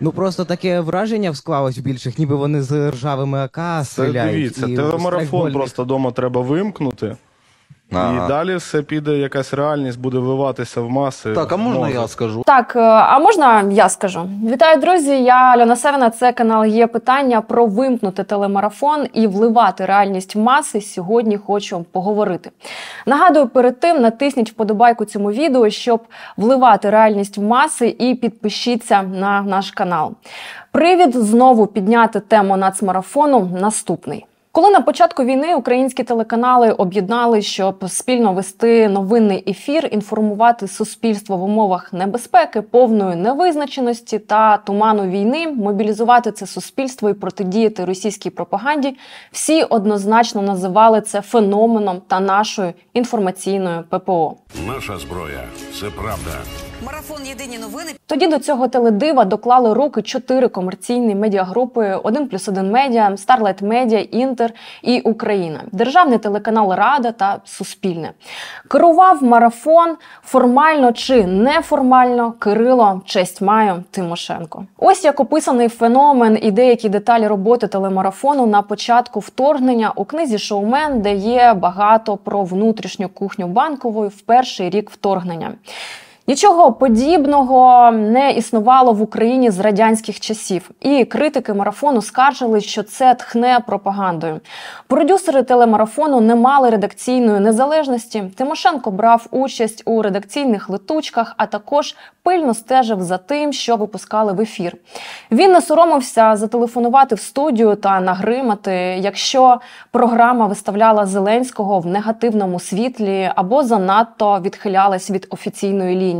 Ну просто таке враження склалось в більших, ніби вони з ржавими АК Це стріляють. дивіться, і телемарафон просто вдома треба вимкнути. Ага. І далі все піде, якась реальність буде вливатися в маси. Так, а можна я скажу? Так, е, а можна я скажу? Вітаю, друзі! Я Альона Севина. Це канал є питання про вимкнути телемарафон і вливати реальність в маси. Сьогодні хочу поговорити. Нагадую, перед тим натисніть вподобайку цьому відео, щоб вливати реальність в маси, і підпишіться на наш канал. Привід знову підняти тему нацмарафону наступний. Коли на початку війни українські телеканали об'єднали, щоб спільно вести новинний ефір, інформувати суспільство в умовах небезпеки, повної невизначеності та туману війни, мобілізувати це суспільство і протидіяти російській пропаганді, всі однозначно називали це феноменом та нашою інформаційною ППО. Наша зброя це правда. Марафон Єдині новини. Тоді до цього теледива доклали руки чотири комерційні медіагрупи: 1 плюс 1 медіа, Starlight Media, Інтер і Україна, державний телеканал Рада та Суспільне. Керував марафон формально чи неформально Кирило честь маю Тимошенко. Ось як описаний феномен і деякі деталі роботи телемарафону на початку вторгнення у книзі Шоумен, де є багато про внутрішню кухню банкової в перший рік вторгнення. Нічого подібного не існувало в Україні з радянських часів, і критики марафону скаржили, що це тхне пропагандою. Продюсери телемарафону не мали редакційної незалежності. Тимошенко брав участь у редакційних летучках, а також пильно стежив за тим, що випускали в ефір. Він не соромився зателефонувати в студію та нагримати, якщо програма виставляла Зеленського в негативному світлі або занадто відхилялась від офіційної лінії.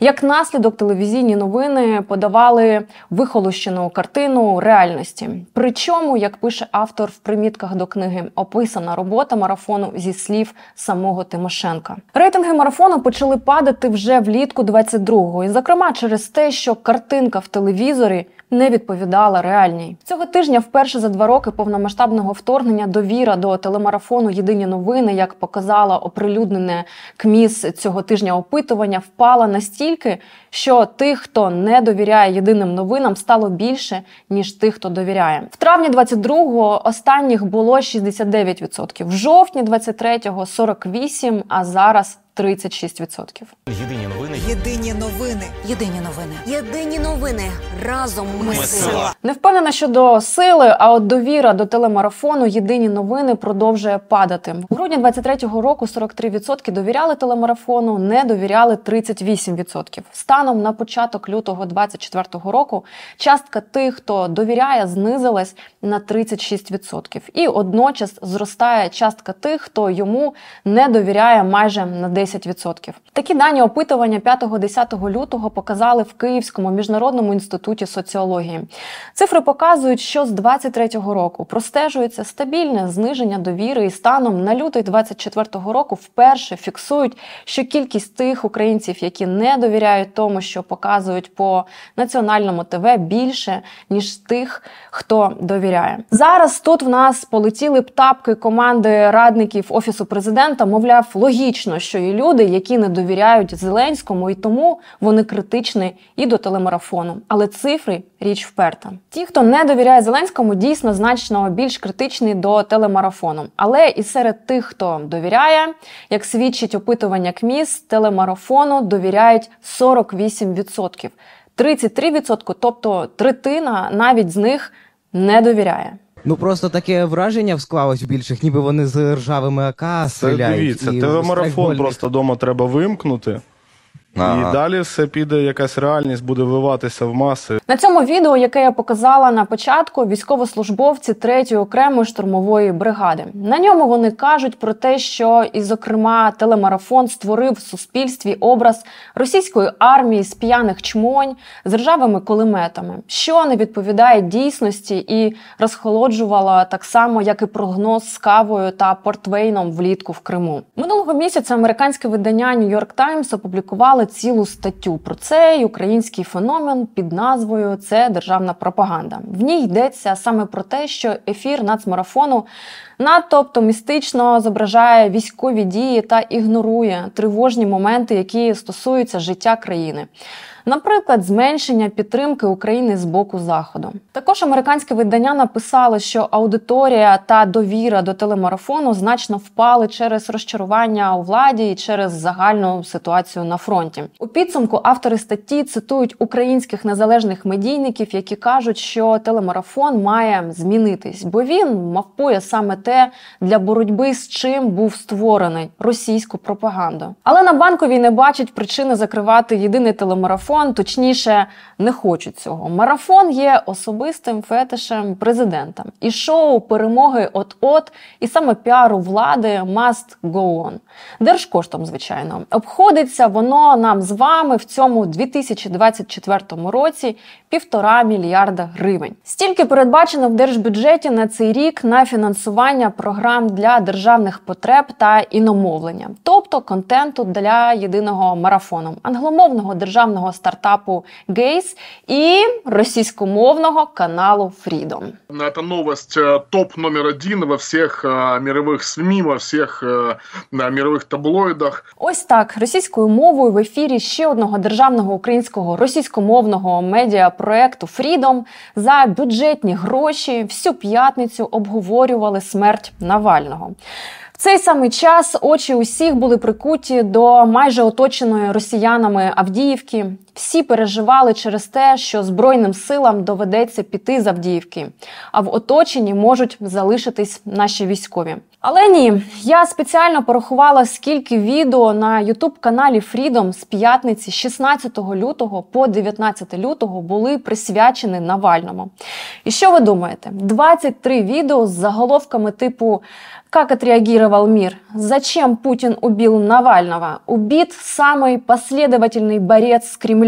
Як наслідок, телевізійні новини подавали вихолощену картину реальності. Причому, як пише автор в примітках до книги, описана робота марафону зі слів самого Тимошенка. Рейтинги марафону почали падати вже влітку 22-го, і зокрема через те, що картинка в телевізорі не відповідала реальній. Цього тижня, вперше за два роки повномасштабного вторгнення, довіра до телемарафону Єдині новини, як показала оприлюднене КМІС цього тижня опитування, впала настільки, що тих, хто не довіряє єдиним новинам, стало більше ніж тих, хто довіряє. В травні 22-го останніх було 69%, в жовтні 23-го 48%, а зараз 36%. Єдині новини. Єдині новини. Єдині новини. Єдині новини. Разом ми, сила. Не впевнена щодо сили, а от довіра до телемарафону єдині новини продовжує падати. У грудні 23-го року 43% довіряли телемарафону, не довіряли 38%. Станом на початок лютого 24-го року частка тих, хто довіряє, знизилась на 36%. І одночас зростає частка тих, хто йому не довіряє майже на 10%. Такі дані опитування 5-10 лютого показали в Київському міжнародному інституті соціології. Цифри показують, що з 23-го року простежується стабільне зниження довіри і станом на лютий 24-го року вперше фіксують, що кількість тих українців, які не довіряють тому, що показують по національному ТВ, більше ніж тих, хто довіряє. Зараз тут в нас полетіли птапки команди радників офісу президента. Мовляв, логічно, що люди, які не довіряють Зеленському, і тому вони критичні і до телемарафону. Але цифри річ вперта. Ті, хто не довіряє Зеленському, дійсно значно більш критичні до телемарафону. Але і серед тих, хто довіряє, як свідчить опитування КМІС, телемарафону довіряють 48%. 33%, тобто третина навіть з них не довіряє. Ну просто таке враження склалось в більших, ніби вони з ржавими АК Це дивіться, і телемарафон просто вдома треба вимкнути. Ага. І далі все піде, якась реальність буде вливатися в маси. На цьому відео, яке я показала на початку, військовослужбовці 3-ї окремої штурмової бригади. На ньому вони кажуть про те, що і, зокрема, телемарафон створив в суспільстві образ російської армії з п'яних чмонь з ржавими кулеметами, що не відповідає дійсності і розхолоджувала так само, як і прогноз з кавою та портвейном влітку в Криму. Минулого місяця американське видання New York Times опублікувало цілу статтю про цей український феномен під назвою Це державна пропаганда. В ній йдеться саме про те, що ефір нацмарафону надто оптимістично зображає військові дії та ігнорує тривожні моменти, які стосуються життя країни. Наприклад, зменшення підтримки України з боку Заходу. Також американське видання написало, що аудиторія та довіра до телемарафону значно впали через розчарування у владі і через загальну ситуацію на фронті. У підсумку автори статті цитують українських незалежних медійників, які кажуть, що телемарафон має змінитись, бо він мавпує саме те, для боротьби з чим був створений російську пропаганду. Але на банковій не бачать причини закривати єдиний телемарафон, точніше, не хочуть цього. Марафон є особистим фетишем президента. І шоу перемоги от-от, і саме піару влади must go on. Держкоштом, звичайно, обходиться воно нам з вами в цьому 2024 році півтора мільярда гривень. Стільки передбачено в держбюджеті на цей рік на фінансування програм для державних потреб та іномовлення, тобто контенту для єдиного марафону, англомовного державного стартапу Гейс і російськомовного каналу Freedom. Это новость э, топ номер один во всех э, мировых СМИ, во всех э, да, мировых таблоидах. Ось так російською мовою в ефірі ще одного державного українського російськомовного медіапроекту Freedom за бюджетні гроші всю п'ятницю обговорювали смерть Навального. В цей самий час очі усіх були прикуті до майже оточеної росіянами Авдіївки. всі переживали через те, що Збройним силам доведеться піти з Авдіївки, а в оточенні можуть залишитись наші військові. Але ні, я спеціально порахувала, скільки відео на youtube каналі Freedom з п'ятниці 16 лютого по 19 лютого були присвячені Навальному. І що ви думаєте? 23 відео з заголовками типу Как отреагировал мир? Зачем Путин убил Навального? Убит самый последовательный борец з Кремлем.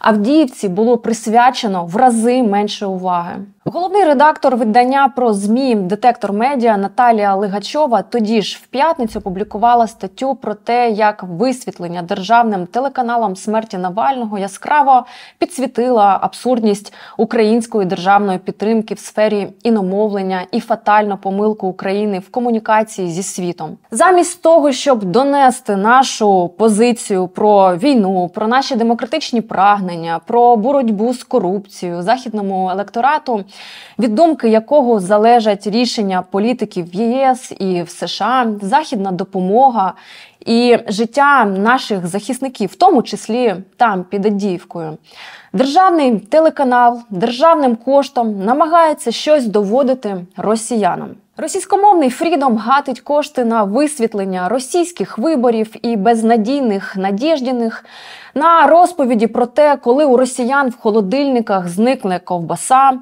Авдіївці було присвячено в рази менше уваги. Головний редактор видання про змі Детектор Медіа Наталія Лигачова тоді ж в п'ятницю публікувала статтю про те, як висвітлення державним телеканалом смерті Навального яскраво підсвітила абсурдність української державної підтримки в сфері іномовлення і фатальну помилку України в комунікації зі світом. Замість того, щоб донести нашу позицію про війну, про наші демократичні прагнення, про боротьбу з корупцією західному електорату, від думки якого залежать рішення політиків в ЄС і в США, західна допомога і життя наших захисників, в тому числі там під Адіївкою. Державний телеканал державним коштом намагається щось доводити росіянам. Російськомовний Фрідом гатить кошти на висвітлення російських виборів і безнадійних надіждіних, на розповіді про те, коли у росіян в холодильниках зникне ковбаса,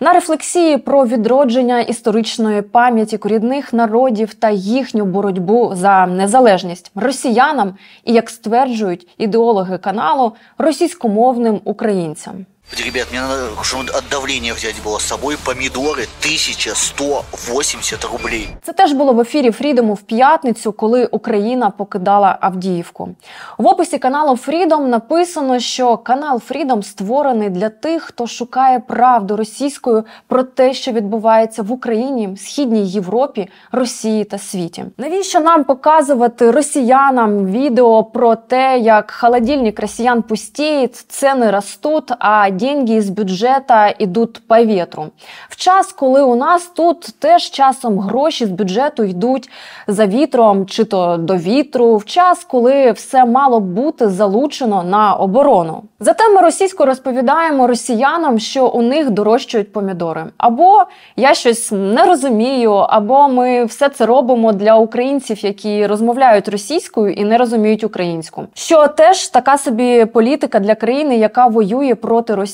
на рефлексії про відродження історичної пам'яті корінних народів та їхню боротьбу за незалежність росіянам і, як стверджують ідеологи каналу, російськомовним українцям. Ребят, мне надо, чтобы от давления взять было с собой помидоры 1180 рублей. Це теж було в ефірі Фрідому в п'ятницю, коли Україна покидала Авдіївку. В описі каналу Фрідом написано, що канал Фрідом створений для тих, хто шукає правду російською про те, що відбувається в Україні, Східній Європі, Росії та світі. Навіщо нам показувати росіянам відео про те, як холодильник росіян пустіє, ціни ростуть, а деньги з бюджету йдуть по вітру? В час, коли у нас тут теж часом гроші з бюджету йдуть за вітром чи то до вітру, в час, коли все мало бути залучено на оборону. Зате ми російсько розповідаємо росіянам, що у них дорожчають помідори. Або я щось не розумію, або ми все це робимо для українців, які розмовляють російською і не розуміють українську. Що теж така собі політика для країни, яка воює проти Росії,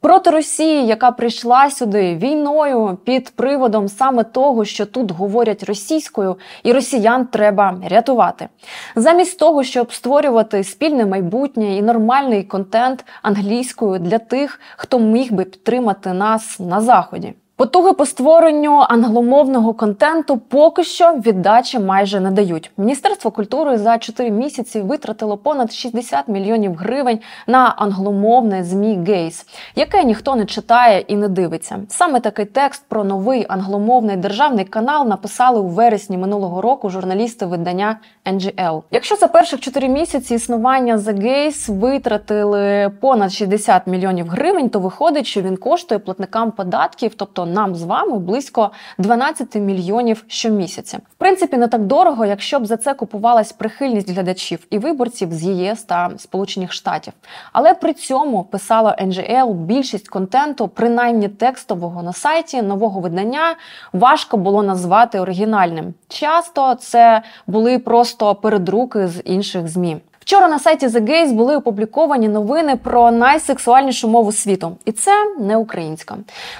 проти Росії, яка прийшла сюди війною під приводом саме того, що тут говорять російською, і росіян треба рятувати, замість того, щоб створювати спільне майбутнє і нормальний контент англійською для тих, хто міг би підтримати нас на заході. Потуги по створенню англомовного контенту поки що віддачі майже не дають. Міністерство культури за 4 місяці витратило понад 60 мільйонів гривень на англомовне змі Гейс, яке ніхто не читає і не дивиться. Саме такий текст про новий англомовний державний канал написали у вересні минулого року журналісти видання NGL. Якщо за перших 4 місяці існування The Gays витратили понад 60 мільйонів гривень, то виходить, що він коштує платникам податків, тобто нам з вами близько 12 мільйонів щомісяця. В принципі, не так дорого, якщо б за це купувалась прихильність глядачів і виборців з ЄС та Сполучених Штатів. Але при цьому писала NGL, більшість контенту, принаймні текстового на сайті нового видання, важко було назвати оригінальним. Часто це були просто передруки з інших змі. Вчора на сайті The Gays були опубліковані новини про найсексуальнішу мову світу, і це не українська.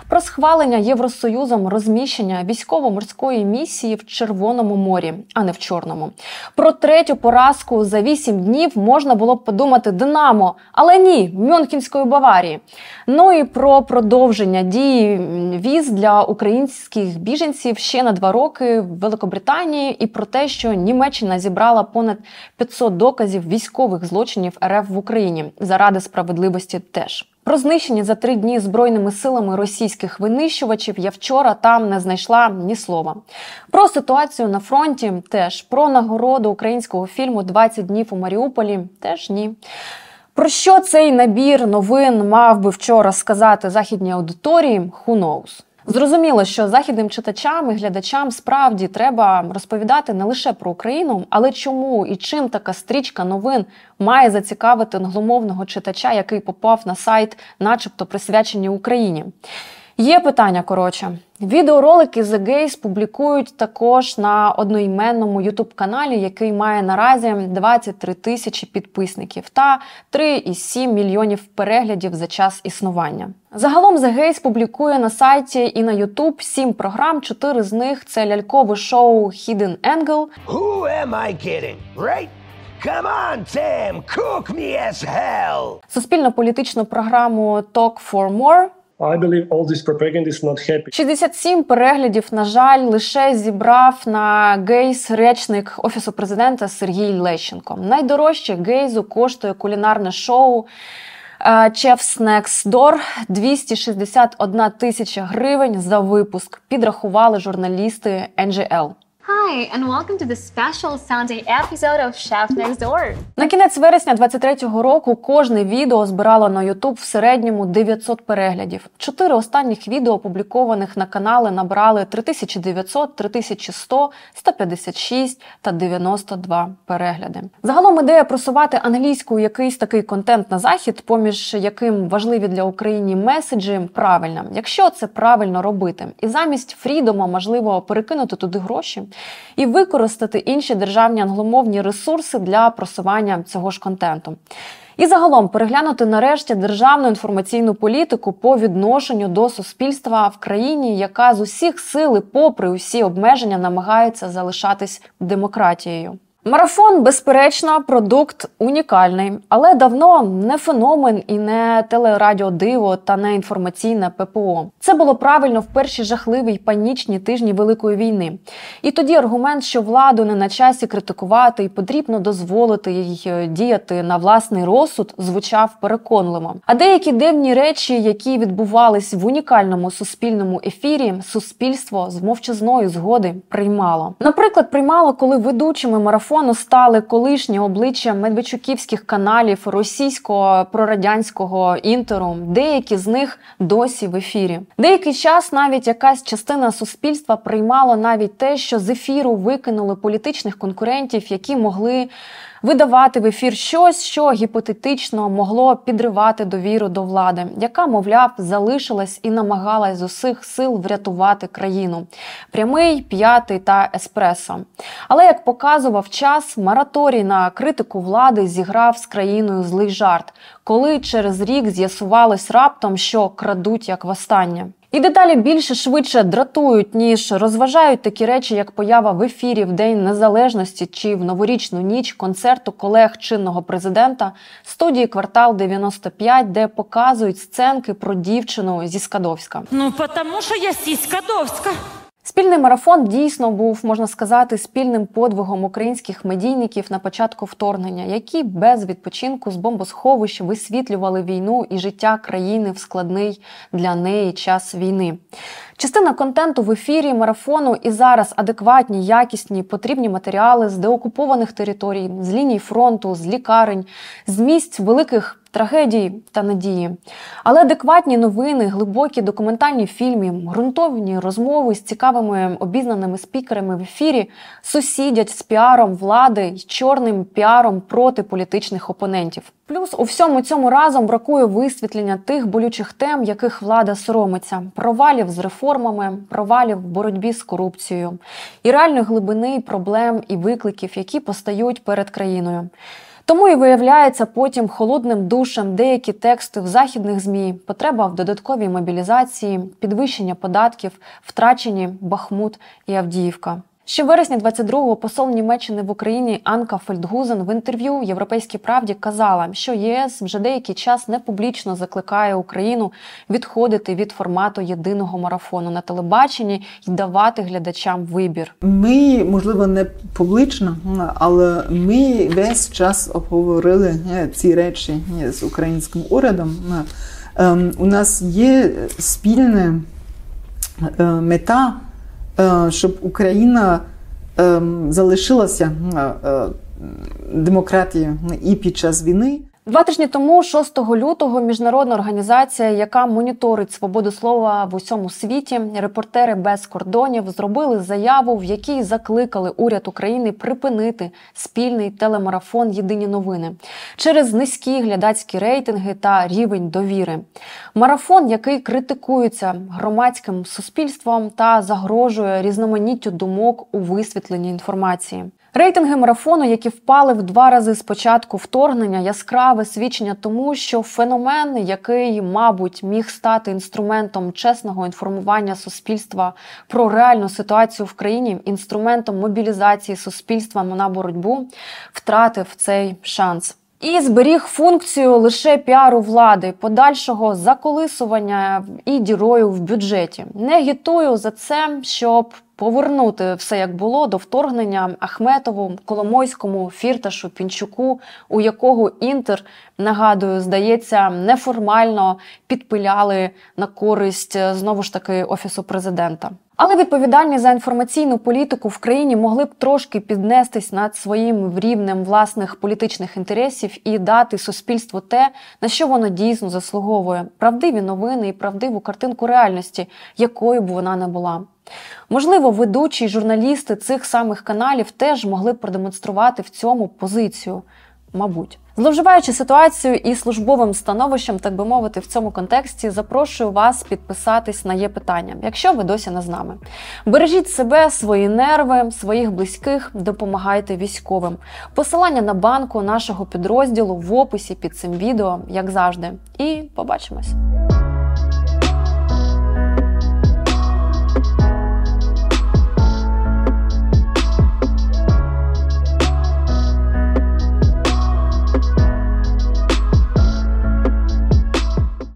Про схвалення Євросоюзом розміщення військово-морської місії в Червоному морі, а не в Чорному. Про третю поразку за вісім днів можна було б подумати Динамо, але ні, Мюнхенської Баварії. Ну і про продовження дії віз для українських біженців ще на два роки в Великобританії, і про те, що Німеччина зібрала понад 500 доказів військових злочинів РФ в Україні заради справедливості теж. Про знищення за три дні збройними силами російських винищувачів я вчора там не знайшла ні слова. Про ситуацію на фронті теж про нагороду українського фільму «20 днів у Маріуполі теж ні. Про що цей набір новин мав би вчора сказати західній аудиторії? Who knows? Зрозуміло, що західним читачам і глядачам справді треба розповідати не лише про Україну, але чому і чим така стрічка новин має зацікавити англомовного читача, який попав на сайт, начебто присвячені Україні. Є питання коротше. Відеоролики The Gays публікують також на одноіменному youtube каналі який має наразі 23 тисячі підписників та 3,7 мільйонів переглядів за час існування. Загалом The Gays публікує на сайті і на YouTube 7 програм. Чотири з них це лялькове шоу Hidden Angle, Who am I kidding, right? Come on, Tim, cook me as hell! суспільно-політичну програму Talk for More, I believe all this propaganda is not happy. 67 переглядів, на жаль, лише зібрав на Гейс речник офісу президента Сергій Лещенко. Найдорожче Гейзу коштує кулінарне шоу. Chef's Next Door 261 тисяча гривень за випуск. Підрахували журналісти NGL. Hi, and welcome to the special Sunday episode of Chef Next Door. На кінець вересня 23-го року кожне відео збирало на YouTube в середньому 900 переглядів. Чотири останніх відео, опублікованих на канали, набрали 3900, 3100, 156 та 92 перегляди. Загалом ідея просувати англійською якийсь такий контент на захід, поміж яким важливі для України меседжі, правильна, якщо це правильно робити. І замість Фрідома можливо перекинути туди гроші і використати інші державні англомовні ресурси для просування цього ж контенту. І загалом переглянути нарешті державну інформаційну політику по відношенню до суспільства в країні, яка з усіх сил, попри усі обмеження, намагається залишатись демократією. Марафон, безперечно, продукт унікальний, але давно не феномен і не телерадіодиво та не інформаційне ППО. Це було правильно в перші жахливі й панічні тижні Великої війни. І тоді аргумент, що владу не на часі критикувати і потрібно дозволити їй е, діяти на власний розсуд, звучав переконливо. А деякі дивні речі, які відбувались в унікальному суспільному ефірі, суспільство з мовчазної згоди приймало. Наприклад, приймало, коли ведучими марафону стали колишні обличчя медведчуківських каналів російського прорадянського інтеру. Деякі з них досі в ефірі. Деякий час навіть якась частина суспільства приймала навіть те, що з ефіру викинули політичних конкурентів, які могли видавати в ефір щось, що гіпотетично могло підривати довіру до влади, яка, мовляв, залишилась і намагалась з усіх сил врятувати країну. Прямий, п'ятий та еспресо. Але як показував час, мораторій на критику влади зіграв з країною злий жарт, коли через рік з'ясувалось раптом, що крадуть як востаннє. І дедалі більше швидше дратують, ніж розважають такі речі, як поява в ефірі в День Незалежності чи в новорічну ніч концерту колег чинного президента студії Квартал 95, де показують сценки про дівчину зі Скадовська. Ну, тому що я зі довська. Спільний марафон дійсно був, можна сказати, спільним подвигом українських медійників на початку вторгнення, які без відпочинку з бомбосховищ висвітлювали війну і життя країни в складний для неї час війни. Частина контенту в ефірі марафону і зараз адекватні, якісні, потрібні матеріали з деокупованих територій, з ліній фронту, з лікарень, з місць великих трагедій та надії. Але адекватні новини, глибокі документальні фільми, ґрунтовні розмови з цікавими обізнаними спікерами в ефірі сусідять з піаром влади й чорним піаром проти політичних опонентів. Плюс у всьому цьому разом бракує висвітлення тих болючих тем, яких влада соромиться: провалів з реформами, провалів в боротьбі з корупцією, і реальної глибини проблем і викликів, які постають перед країною. Тому і виявляється потім холодним душем деякі тексти в західних змі, потреба в додатковій мобілізації, підвищення податків, втрачені Бахмут і Авдіївка. Ще в вересні 22-го посол Німеччини в Україні Анка Фельдгузен в інтерв'ю Європейській правді казала, що єС вже деякий час не публічно закликає Україну відходити від формату єдиного марафону на телебаченні і давати глядачам вибір. Ми, можливо, не публічно, але ми весь час обговорили е, ці речі е, з українським урядом. Ем, У нас є спільна е, мета, щоб Україна ем, залишилася демократією і під час війни. Два тижні тому, 6 лютого, міжнародна організація, яка моніторить свободу слова в усьому світі, репортери без кордонів зробили заяву, в якій закликали уряд України припинити спільний телемарафон Єдині новини через низькі глядацькі рейтинги та рівень довіри. Марафон, який критикується громадським суспільством та загрожує різноманіттю думок у висвітленні інформації. Рейтинги марафону, які впали в два рази з початку вторгнення, яскраве свідчення тому, що феномен, який, мабуть, міг стати інструментом чесного інформування суспільства про реальну ситуацію в країні, інструментом мобілізації суспільства на боротьбу, втратив цей шанс. І зберіг функцію лише піару влади, подальшого заколисування і дірою в бюджеті. Не агітую за це, щоб повернути все як було до вторгнення Ахметову, Коломойському, Фірташу, Пінчуку, у якого інтер нагадую, здається, неформально підпиляли на користь знову ж таки офісу президента. Але відповідальні за інформаційну політику в країні могли б трошки піднестись над своїм рівнем власних політичних інтересів і дати суспільству те, на що воно дійсно заслуговує правдиві новини і правдиву картинку реальності, якою б вона не була. Можливо, ведучі й журналісти цих самих каналів теж могли б продемонструвати в цьому позицію. Мабуть, зловживаючи ситуацію і службовим становищем, так би мовити, в цьому контексті, запрошую вас підписатись на є питання, якщо ви досі не з нами. Бережіть себе, свої нерви, своїх близьких, допомагайте військовим. Посилання на банку нашого підрозділу в описі під цим відео, як завжди. І побачимось.